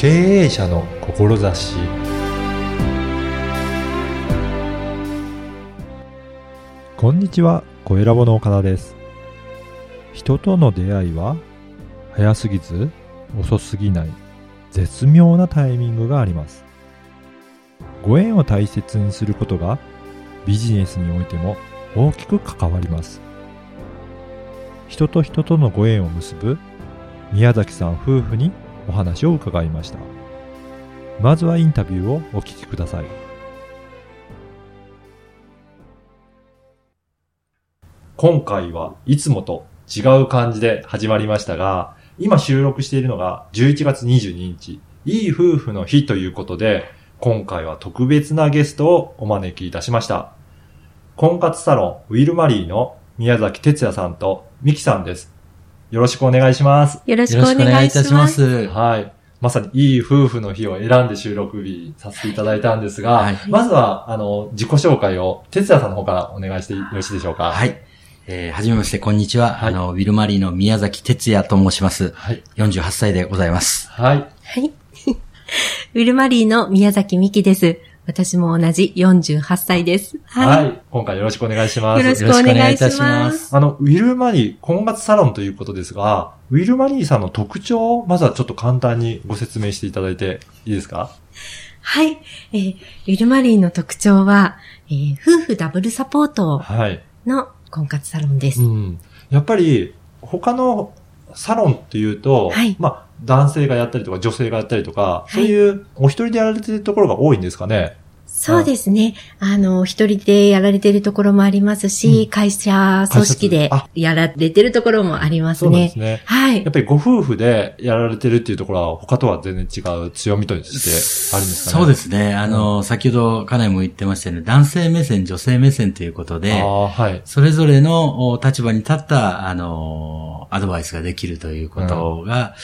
経営者の志こんにちは、小ラボの岡田です。人との出会いは早すぎず遅すぎない絶妙なタイミングがあります。ご縁を大切にすることがビジネスにおいても大きく関わります。人と人とのご縁を結ぶ宮崎さん夫婦にお話を伺いました。まずはインタビューをお聞きください。今回はいつもと違う感じで始まりましたが、今収録しているのが11月22日、いい夫婦の日ということで、今回は特別なゲストをお招きいたしました。婚活サロンウィルマリーの宮崎哲也さんとミキさんです。よろしくお願いします。よろしくおよろしくお願願いしま。いいたしますす。はい。まさにいい夫婦の日を選んで収録日させていただいたんですが、はいまずは、あの、自己紹介を哲也さんの方からお願いしてよろしいでしょうか？。はいい。えー、はじめまして、こんにちは。はいあの、ウィルマリーの宮崎哲也と申します。はい。48歳でございます。はい。はい。ウィルマリーの宮崎美希です。私も同じ48歳です。はい。はい。今回よろしくお願いします。よろしくお願いしますよろしくお願いいたしあの、ウィルマリー、婚活サロンということですが、ウィルマリーさんの特徴を、まずはちょっと簡単にご説明していただいていいですか？はい。えーウィルマリーの特徴は、えー夫婦ダブルサポートはい。の婚活サロンです。うん。やっぱり、他のサロンっていうと、はいまあ、男性がやったりとか女性がやったりとか、いそういうお一人でやられてるところが多いんですかね？そうですね。あの、一人でやられてるところもありますし、うん会社組織であやられてるところもありますねそうです。ね。はいやっ。ぱりご夫婦でやられてるっていうところは他とは全然違う強みとしてあるんですかね？そうですね。あの、先ほど、かなりも言ってましたように、男性目線、女性目線ということではい。それぞれのお立場に立った、あの、アドバイスができるということが、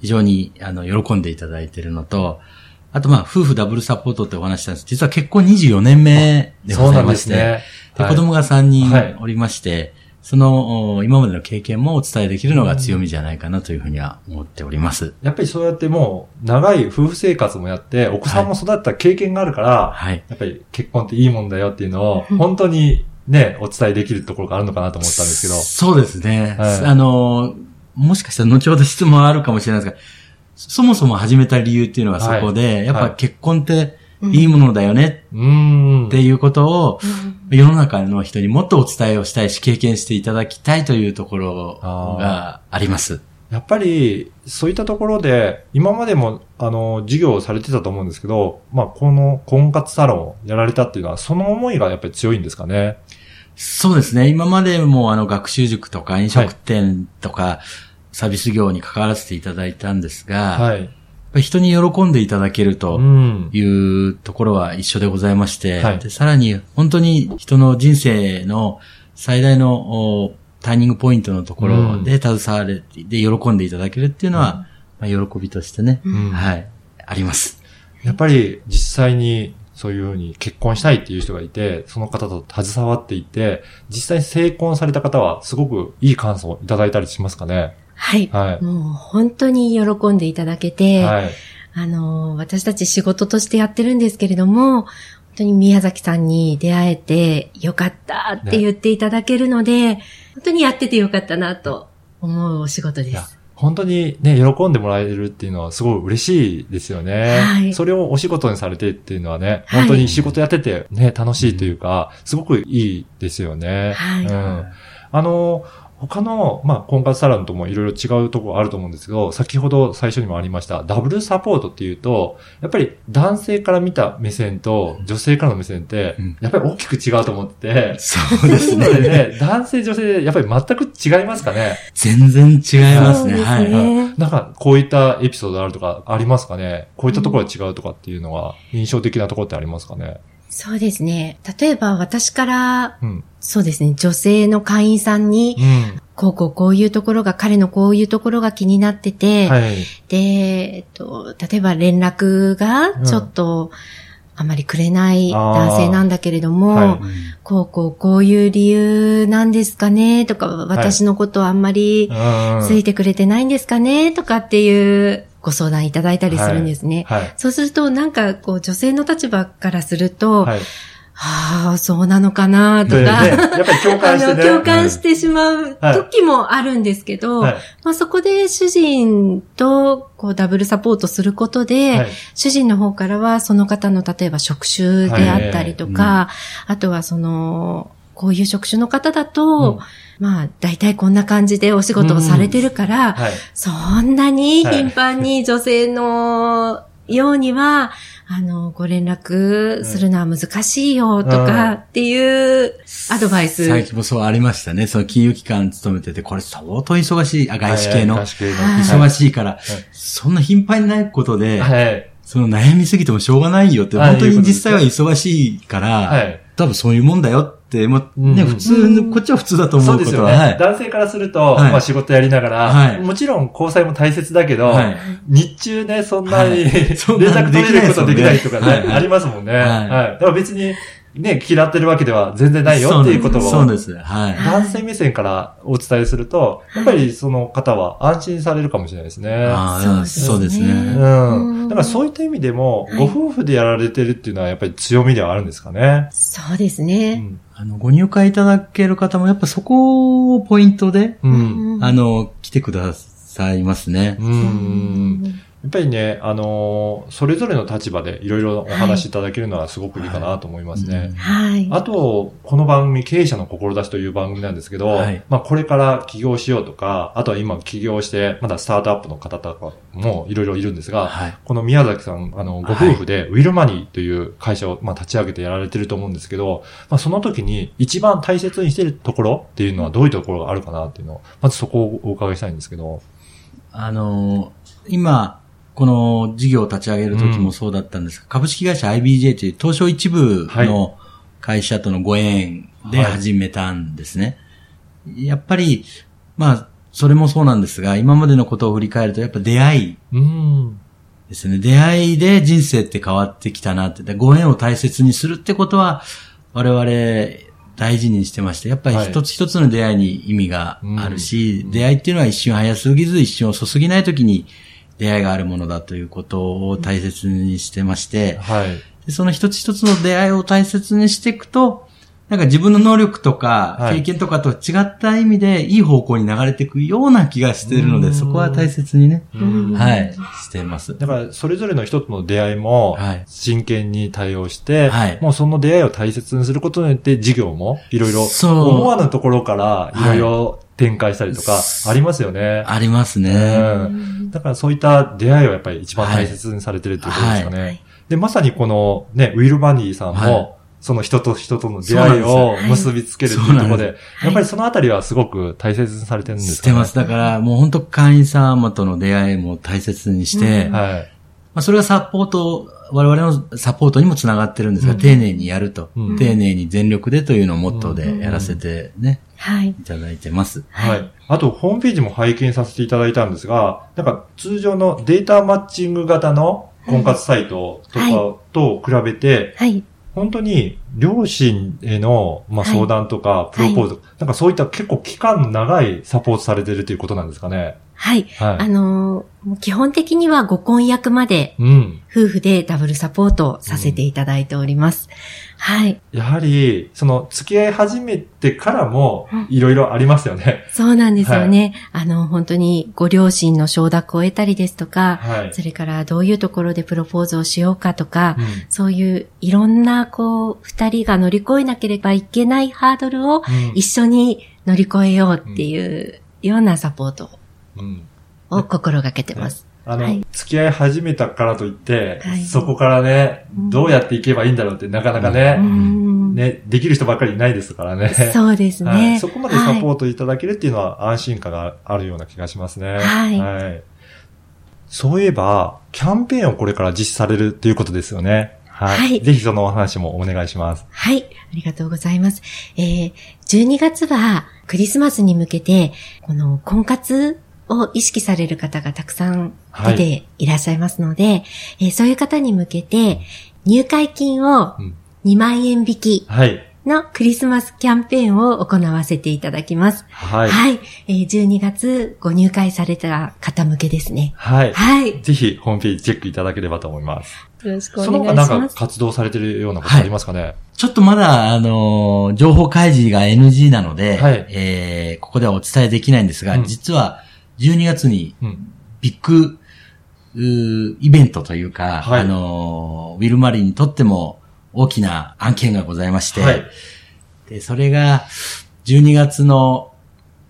非常に、あの、喜んでいただいているのと、あと、まあ、夫婦ダブルサポートってお話したんです。実は結婚24年目でございまして、ですね。で、はい子供が3人はいおりまして、その、お今までの経験もお伝えできるのが強みじゃないかなというふうには思っております。やっぱりそうやってもう、長い夫婦生活もやって、お子さんも育った経験があるから、はい。やっぱり結婚っていいもんだよっていうのを、うん本当にね、お伝えできるところがあるのかなと思ったんですけど。そうですね。はいあの、もしかしたら後ほど質問あるかもしれないですが、そもそも始めた理由っていうのがそこで、やっぱ結婚っていいものだよねうーん。っていうことを、うん世の中の人にもっとお伝えをしたいし、経験していただきたいというところがあります。やっぱり、そういったところで、今までも、あの、授業をされてたと思うんですけど、まあ、この婚活サロンをやられたっていうのは、その思いがやっぱり強いんですかね？そうですね。今までもあの学習塾とか飲食店とか、サービス業に関わらせていただいたんですが、はい。人に喜んでいただけるとうん。いうところは一緒でございまして、はいでさらに本当に人の人生の最大のおターニングポイントのところで携われて、で喜んでいただけるっていうのは、まあ、喜びとしてね、うんはい、あります。やっぱり、実際に、そういうふうに結婚したいっていう人がいて、その方と携わっていて、実際に成婚された方は、すごくいい感想をいただいたりしますかね？はい。はい。もう本当に喜んでいただけて、はい。あの、私たち仕事としてやってるんですけれども、本当に宮崎さんに出会えてよかったって言っていただけるので、本当にやっててよかったなと思うお仕事です。本当にね、喜んでもらえるっていうのはすごい嬉しいですよね。はいそれをお仕事にされてっていうのはね、はい本当に仕事やっててね、楽しいというか、すごくいいですよね。はいうん。あの、他の、まあ、婚活サロンともいろいろ違うところあると思うんですけど、先ほど最初にもありました、ダブルサポートっていうと、やっぱり男性から見た目線と女性からの目線ってうん、やっぱり大きく違うと思ってて、そうですね。ね、男性女性でやっぱり全く違いますかね？全然違いますね。はい。ねなんか、こういったエピソードあるとか、ありますかね？こういったところが違うとかっていうのは、印象的なところってありますかね？そうですね。例えば私から、うん。そうですね、女性の会員さんに、うん。こうこうこういうところが、彼のこういうところが気になってて、はい。で、えっと、例えば連絡がちょっと、あまりくれない男性なんだけれども、はいこうこうこういう理由なんですかねとか、私のことあんまりうんついてくれてないんですかねとかっていうご相談いただいたりするんですね。はい。そうすると、なんか、こう、女性の立場からすると、はい。はあ、そうなのかなとか、やっぱり共感してあの、ね。共感してしまう時もあるんですけど、はい。まあ、そこで主人とこうダブルサポートすることで、はい。主人の方からはその方の例えば職種であったりとか、はあとはその、こういう職種の方だと、うんまあ、大体こんな感じでお仕事をされてるから、はい。そんなにはい頻繁に女性のようには、あの、ご連絡するのは難しいよとかっていうアドバイス。最近もそうありましたね。その金融機関勤めてて、これ相当忙しい、あ、外資系の。外資系の。はい忙しいから、そんな頻繁にないことで、はい。その悩みすぎてもしょうがないよって、はい本当に実際は忙しいから、はい。多分そういうもんだよって、まあね、うん普通の、こっちは普通だと思そううですよね。男性からすると、はい。まあ仕事やりながら、はい。もちろん交際も大切だけど、はい。日中ね、そんなに、はい。連そんな絡取れることできないとかね、はいありますもんね。はい。はい。だから別に、ね、嫌ってるわけでは全然ないよっていうことを、そうです。はい。男性目線からお伝えすると、やっぱりその方は安心されるかもしれないですね。ああ、そうですねそう。ん。だからそういった意味でも、はいご夫婦でやられてるっていうのはやっぱり強みではあるんですかね。そうですうね。ん。あの、ご入会いただける方も、やっぱそこをポイントで、うん。あの、来てくださいますね。う。うんやっぱりね、あのーそれぞれの立場でいろいろお話しいただけるのはすごくいいかなと思いますね。うんはい。あと、この番組、経営者の志という番組なんですけど、はいまあこれから起業しようとか、あとは今起業して、まだスタートアップの方とかもいろいろいるんですが、はい。この宮崎さん、あの、ご夫婦で、ウィルマニーという会社を、まあ、立ち上げてやられてると思うんですけど、まあ、その時に一番大切にしてるところっていうのはどういうところがあるかなっていうのを、まずそこをお伺いしたいんですけど。あの、今、この事業を立ち上げる時もそうだったんですが、株式会社 IBJ という東証一部の会社とのご縁で始めたんですね。やっぱり、まあ、それもそうなんですが、今までのことを振り返ると、やっぱ出会いうん。ですね。出会いで人生って変わってきたなって。でご縁を大切にするってことは、我々大事にしてまして、やっぱりはい一つ一つの出会いに意味があるし、うん出会いっていうのは一瞬早すぎず、一瞬遅すぎない時に出会いがあるものだということを大切にしてまして、はい。でその一つ一つの出会いを大切にしていくと、なんか自分の能力とかはい。経験とかと違った意味でいい方向に流れていくような気がしているので、うん。そこは大切にね、うん。はい、してます。だから、それぞれの一つの出会いもはい、真剣に対応して、はい。もうその出会いを大切にすることによって、事業もいろいろ、そう。思わぬところからいろいろ展開したりとか、ありますよね。ありますね。うんだからそういった出会いをやっぱり一番大切にされてるっていうことですかね。はいで、まさにこのね、ウィル・バニーさんも、はいその人と人との出会いをす結びつけるっていうところで、すやっぱりそのあたりはすごく大切にされてるんですかね。してます。だから、もう本当会員様との出会いも大切にして、うんまはい。あ、それがサポート、我々のサポートにもつながってるんですが、うん丁寧にやると、うん丁寧に全力でというのをモットーでやらせてね、はい。いただいてます。はい。あと、ホームページも拝見させていただいたんですが、なんか通常のデータマッチング型の婚活サイトとかと比べて、はい。本当に両親への、まあ、はい相談とか、プロポーズ、なんかそういった結構期間の長いサポートされてるということなんですかね。はい。はい。あのー基本的にはご婚約までうん。夫婦でダブルサポートをさせていただいております。はい。やはり、その、付き合い始めてからもうん、いろいろありますよね。そうなんですよね。あの、本当にご両親の承諾を得たりですとか、はい。それからどういうところでプロポーズをしようかとか、うんそういういろんな、こう、二人が乗り越えなければいけないハードルをうん一緒に乗り越えようっていうようなサポートうんを心がけてます。あの、はい付き合い始めたからといって、はいそこからね、うんどうやっていけばいいんだろうってなかなかうね、んね、できる人ばっかりいないですからね。そうですはいね。そこまでサポーートいただけるっていうのは安心感があるような気がしますね。はいそういえば、キャンペーンをこれから実施されるっていうことですよね。はい。はいぜひそのお話もお願いします。はい。ありがとうございます。えー、12月はクリスマスに向けて、この婚活を意識される方がたくさん出ていらっしゃいますので、えーそういう方に向けて、入会金をうん2万円引きはい。のクリスマスキャンペーンを行わせていただきます。はい。はい。えー12月ご入会された方向けですね。はい。はい。ぜひ、ホームページチェックいただければと思います。よろしくおその願いします。他なんか活動されてるようなことありますかね？ちょっとまだ、あのー情報開示が NG なので、はいえーここではお伝えできないんですが、うん実は12月にうん。ビッグ、イベントというか、はいあのーウィルマリーにとっても大きな案件がございまして、はい。で、それが12月の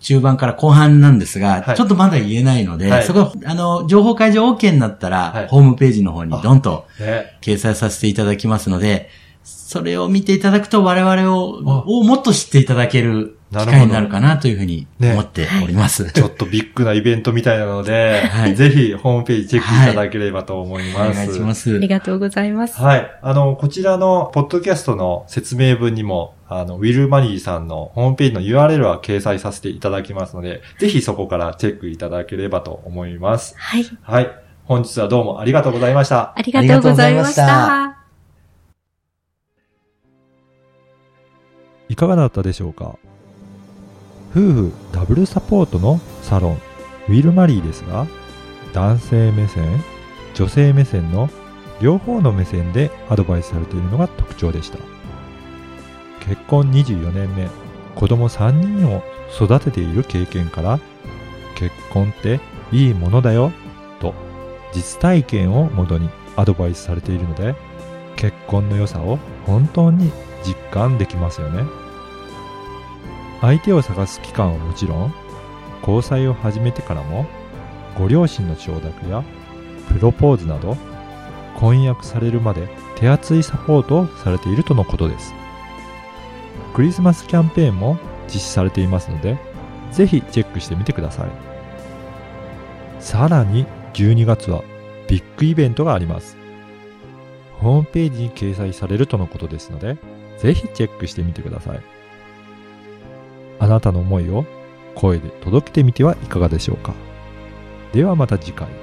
中盤から後半なんですが、はいちょっとまだ言えないので、はいそこ、あの、情報開示 OK になったら、はいホームページの方にドンとね。掲載させていただきますので、それを見ていただくと我々を、あをもっと知っていただける機なるほど会になるかなというふうに思っております。ちょっとビッグなイベントみたいなので、はい ぜひホームページチェックいただければと思いおます。願いしますあり。がとうございます。はい。あの、こちらの、ポッドキャストの説明文にも、あの、ウィルマニーさんのホームページの URL は掲載させていただきますので、ぜひそこからチェックいただければと思います。はい。はい。本日はどうもありがとうございました。ありがとうございました。いかがだったでしょうか？夫婦ダブルサポートのサロン、ウィルマリーですが、男性目線、女性目線の両方の目線でアドバイスされているのが特徴でした。結婚24年目、子供3人を育てている経験から、結婚っていいものだよ、と実体験をもとにアドバイスされているので、結婚の良さを本当に実感できますよね。相手を探す期間はもちろん、交際を始めてからも、ご両親の承諾やプロポーズなど、婚約されるまで手厚いサポートをされているとのことです。クリスマスキャンペーンも実施されていますので、ぜひチェックしてみてください。さらに12月はビッグイベントがあります。ホームページに掲載されるとのことですので、ぜひチェックしてみてください。あなたの思いを声で届けてみてはいかがでしょうか。ではまた次回。